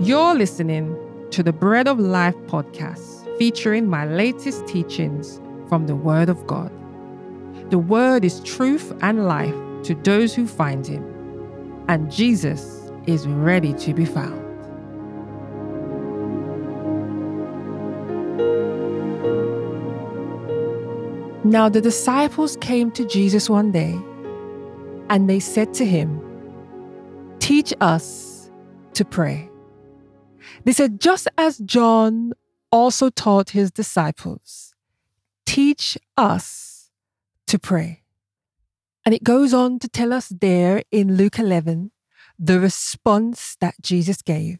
You're listening to the Bread of Life podcast, featuring my latest teachings from the Word of God. The Word is truth and life to those who find Him, and Jesus is ready to be found. Now the disciples came to Jesus one day, and they said to him, Teach us to pray. They said, just as John also taught his disciples, teach us to pray. And it goes on to tell us there in Luke 11 the response that Jesus gave.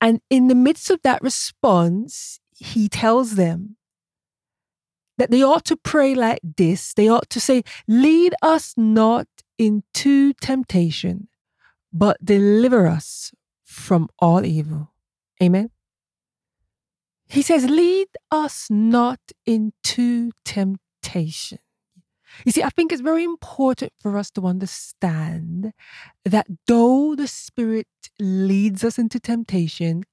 And in the midst of that response, he tells them that they ought to pray like this. They ought to say, Lead us not into temptation, but deliver us from all evil. Amen. He says, Lead us not into temptation. You see, I think it's very important for us to understand that though the Spirit leads us into temptation,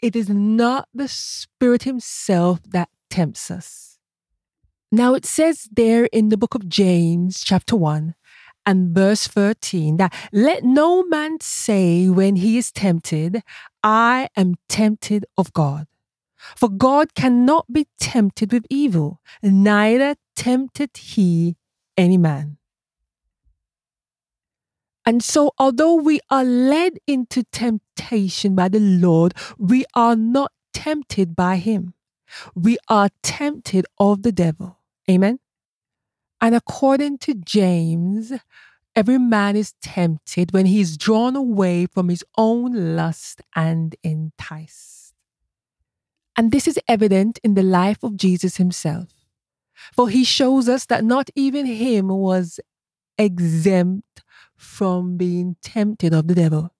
it is not the Spirit Himself that tempts us. Now, it says there in the book of James, chapter 1, and verse 13 that let no man say when he is tempted, I am tempted of God. For God cannot be tempted with evil, neither tempted he any man. And so, although we are led into temptation by the Lord, we are not tempted by him. We are tempted of the devil. Amen. And according to James, every man is tempted when he is drawn away from his own lust and enticed. And this is evident in the life of Jesus himself. For he shows us that not even him was exempt from being tempted of the devil.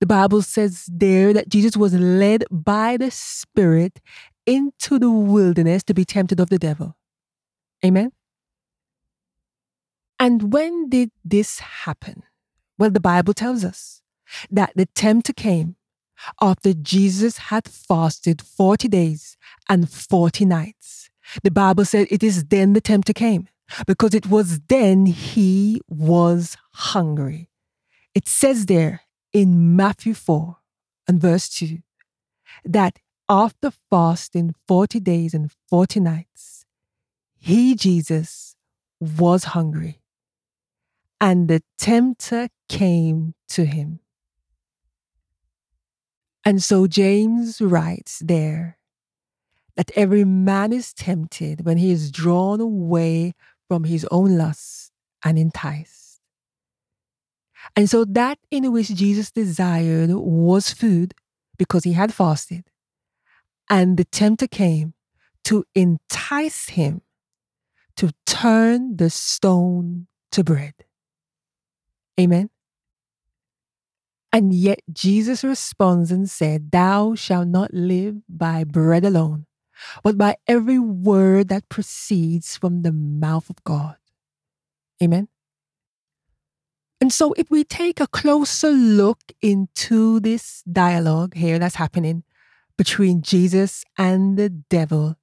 The Bible says there that Jesus was led by the Spirit into the wilderness to be tempted of the devil. Amen. And when did this happen? Well, the Bible tells us that the tempter came after Jesus had fasted 40 days and 40 nights. The Bible said it is then the tempter came because it was then he was hungry. It says there in Matthew 4 and verse 2 that after fasting 40 days and 40 nights, he, Jesus, was hungry and the tempter came to him. And so James writes there that every man is tempted when he is drawn away from his own lust and enticed. And so that in which Jesus desired was food because he had fasted. And the tempter came to entice him to turn the stone to bread. Amen. And yet Jesus responds and said, Thou shalt not live by bread alone, but by every word that proceeds from the mouth of God. Amen. And so, if we take a closer look into this dialogue here that's happening between Jesus and the devil,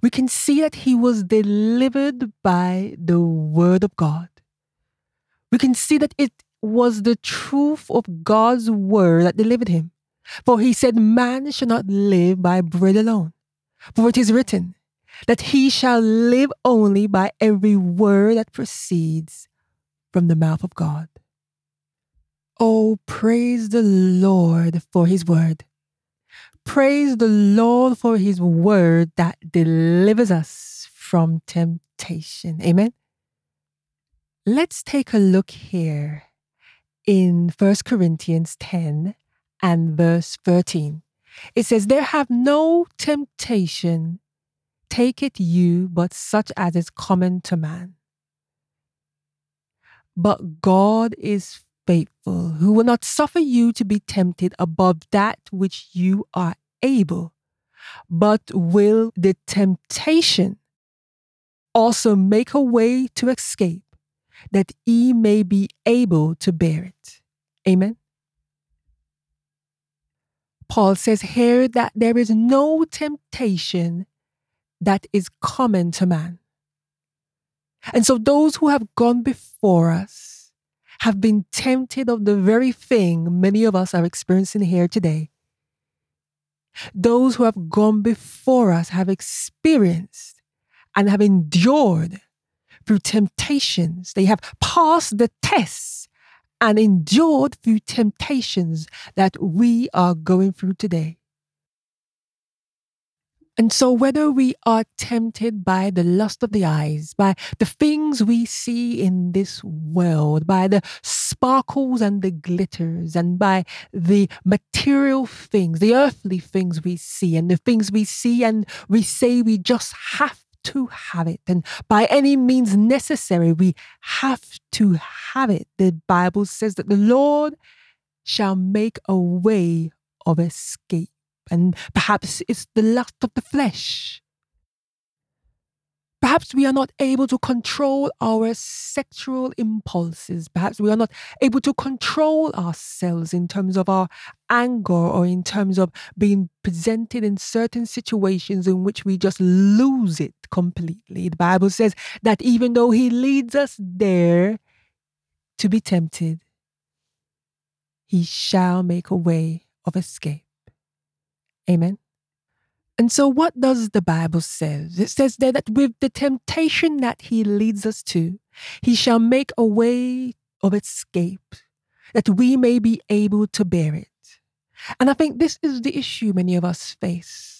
we can see that he was delivered by the word of God we can see that it was the truth of God's word that delivered him. For he said, Man shall not live by bread alone. For it is written, that he shall live only by every word that proceeds from the mouth of God. Oh, praise the Lord for his word. Praise the Lord for his word that delivers us from temptation. Amen. Let's take a look here in 1 Corinthians 10 and verse 13. It says, There have no temptation, take it you, but such as is common to man. But God is faithful, who will not suffer you to be tempted above that which you are able, but will the temptation also make a way to escape that ye may be able to bear it. Amen. Paul says here that there is no temptation that is common to man. And so those who have gone before us have been tempted of the very thing many of us are experiencing here today. Those who have gone before us have experienced and have endured through temptations. They have passed the tests and endured through temptations that we are going through today. And so, whether we are tempted by the lust of the eyes, by the things we see in this world, by the sparkles and the glitters, and by the material things, the earthly things we see, and the things we see and we say we just have to have it. And by any means necessary, we have to have it. The Bible says that the Lord shall make a way of escape. And perhaps it's the lust of the flesh. Perhaps we are not able to control our sexual impulses. Perhaps we are not able to control ourselves in terms of our anger or in terms of being presented in certain situations in which we just lose it completely. The Bible says that even though He leads us there to be tempted, He shall make a way of escape. Amen. And so, what does the Bible say? It says there that with the temptation that he leads us to, he shall make a way of escape, that we may be able to bear it. And I think this is the issue many of us face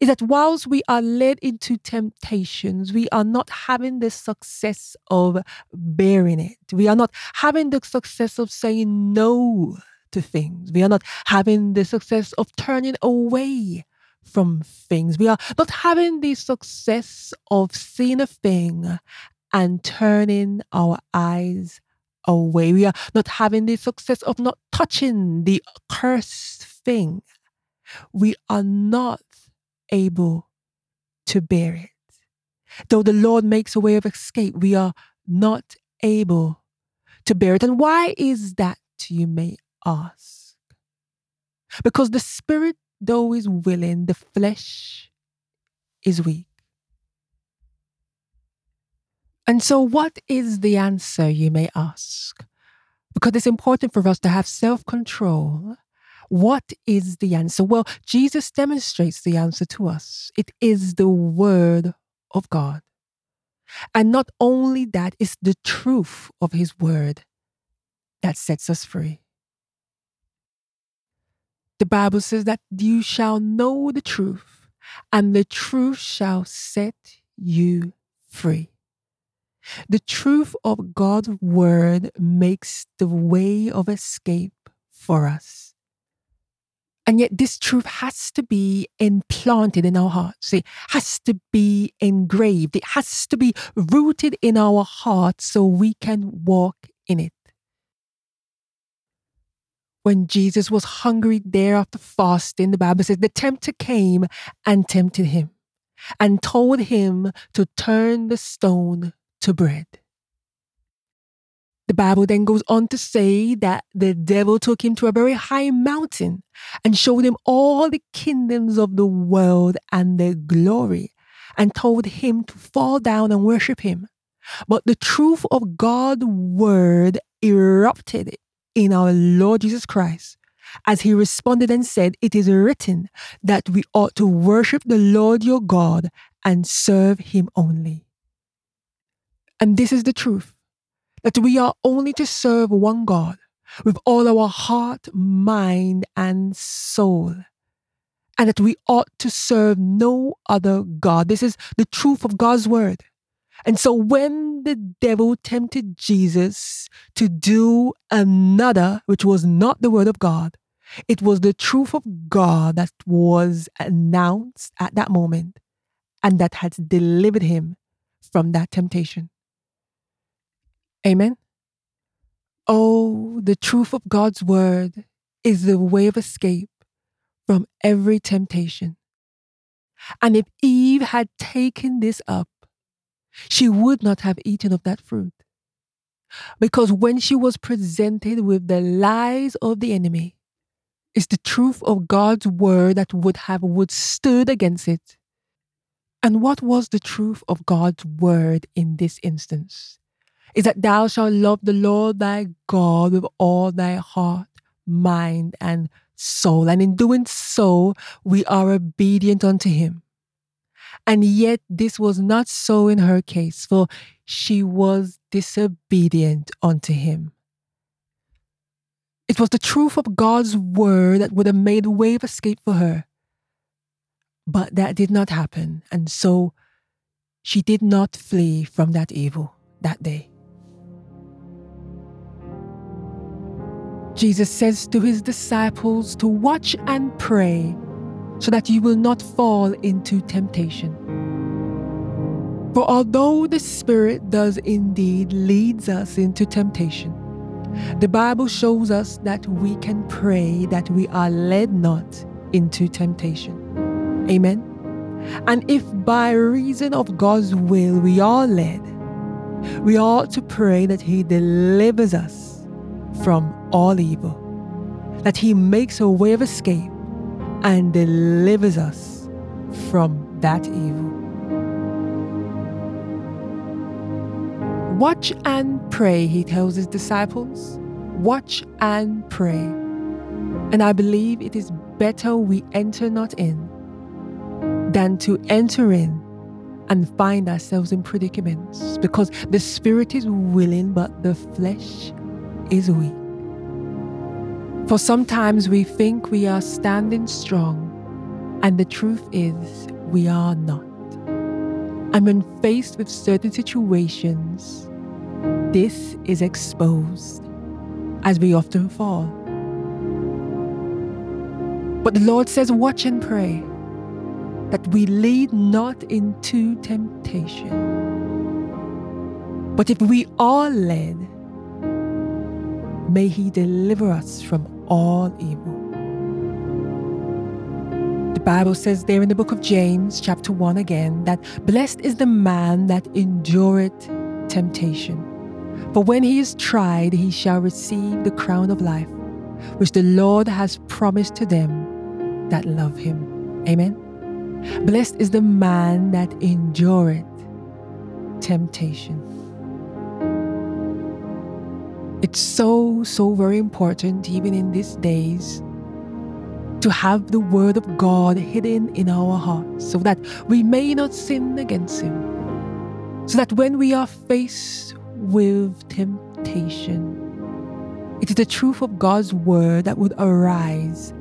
is that whilst we are led into temptations, we are not having the success of bearing it. We are not having the success of saying no to things. We are not having the success of turning away from things. We are not having the success of seeing a thing and turning our eyes away. We are not having the success of not touching the cursed thing. We are not able to bear it. Though the Lord makes a way of escape, we are not able to bear it. And why is that, you may ask? Because the Spirit though is willing, the flesh is weak. And so, what is the answer, you may ask? Because it's important for us to have self control. What is the answer? Well, Jesus demonstrates the answer to us it is the Word of God. And not only that, it's the truth of His Word that sets us free. The Bible says that you shall know the truth, and the truth shall set you free. The truth of God's word makes the way of escape for us. And yet, this truth has to be implanted in our hearts. It has to be engraved. It has to be rooted in our hearts so we can walk in it when Jesus was hungry there after fasting, the Bible says the tempter came and tempted him and told him to turn the stone to bread. The Bible then goes on to say that the devil took him to a very high mountain and showed him all the kingdoms of the world and their glory and told him to fall down and worship him. But the truth of God's word erupted in our Lord Jesus Christ, as he responded and said, It is written that we ought to worship the Lord your God and serve him only. And this is the truth that we are only to serve one God with all our heart, mind, and soul. And that we ought to serve no other God. This is the truth of God's word. And so when the devil tempted Jesus to do another, which was not the word of God, it was the truth of God that was announced at that moment and that had delivered him from that temptation. Amen. Oh, the truth of God's word is the way of escape from every temptation. And if Eve had taken this up, she would not have eaten of that fruit. Because when she was presented with the lies of the enemy, it's the truth of God's word that would have withstood against it. And what was the truth of God's word in this instance? Is that thou shalt love the Lord thy God with all thy heart, mind, and soul. And in doing so, we are obedient unto him. And yet, this was not so in her case, for she was disobedient unto him. It was the truth of God's word that would have made a way of escape for her. But that did not happen, and so she did not flee from that evil that day. Jesus says to his disciples to watch and pray so that you will not fall into temptation. For although the Spirit does indeed leads us into temptation, the Bible shows us that we can pray that we are led not into temptation. Amen. And if by reason of God's will we are led, we ought to pray that He delivers us from all evil, that He makes a way of escape and delivers us from that evil. Watch and pray, he tells his disciples. Watch and pray. And I believe it is better we enter not in than to enter in and find ourselves in predicaments because the spirit is willing, but the flesh is weak. For sometimes we think we are standing strong, and the truth is we are not. And when faced with certain situations, this is exposed as we often fall. But the Lord says, Watch and pray that we lead not into temptation. But if we are led, may He deliver us from all evil. The Bible says there in the book of James, chapter 1 again, that blessed is the man that endureth temptation. For when he is tried, he shall receive the crown of life, which the Lord has promised to them that love him. Amen. Blessed is the man that endureth temptation. It's so, so very important, even in these days, to have the Word of God hidden in our hearts so that we may not sin against Him. So that when we are faced with temptation, it is the truth of God's Word that would arise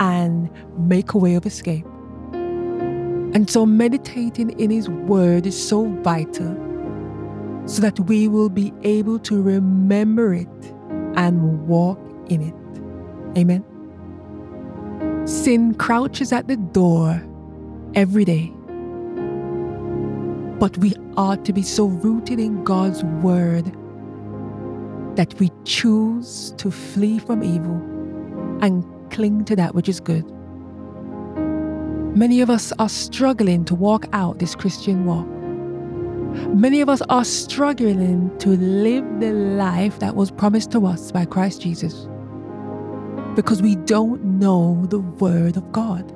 and make a way of escape. And so, meditating in His Word is so vital so that we will be able to remember it and walk in it. Amen. Sin crouches at the door every day. But we ought to be so rooted in God's Word that we choose to flee from evil and cling to that which is good. Many of us are struggling to walk out this Christian walk. Many of us are struggling to live the life that was promised to us by Christ Jesus because we don't know the Word of God,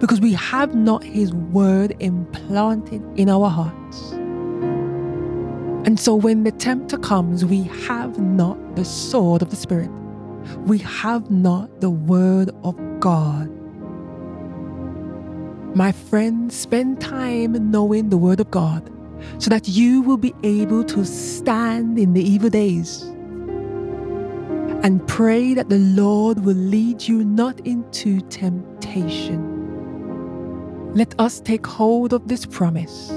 because we have not His Word implanted in our hearts. And so when the tempter comes, we have not the sword of the Spirit, we have not the Word of God. My friends, spend time knowing the Word of God so that you will be able to stand in the evil days. And pray that the Lord will lead you not into temptation. Let us take hold of this promise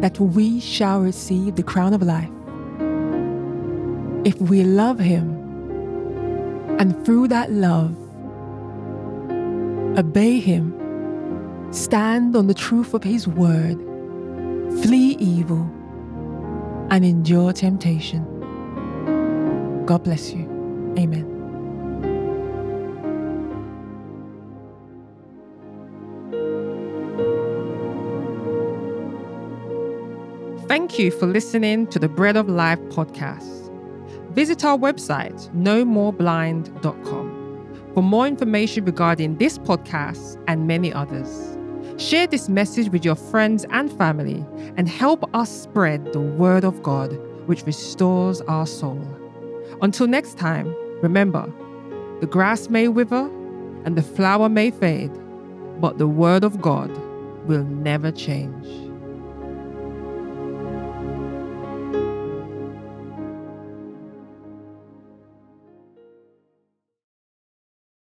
that we shall receive the crown of life if we love Him and through that love obey Him Stand on the truth of His word, flee evil, and endure temptation. God bless you. Amen. Thank you for listening to the Bread of Life podcast. Visit our website, nomoreblind.com For more information regarding this podcast and many others, share this message with your friends and family and help us spread the word of God, which restores our soul. Until next time, remember the grass may wither and the flower may fade, but the word of God will never change.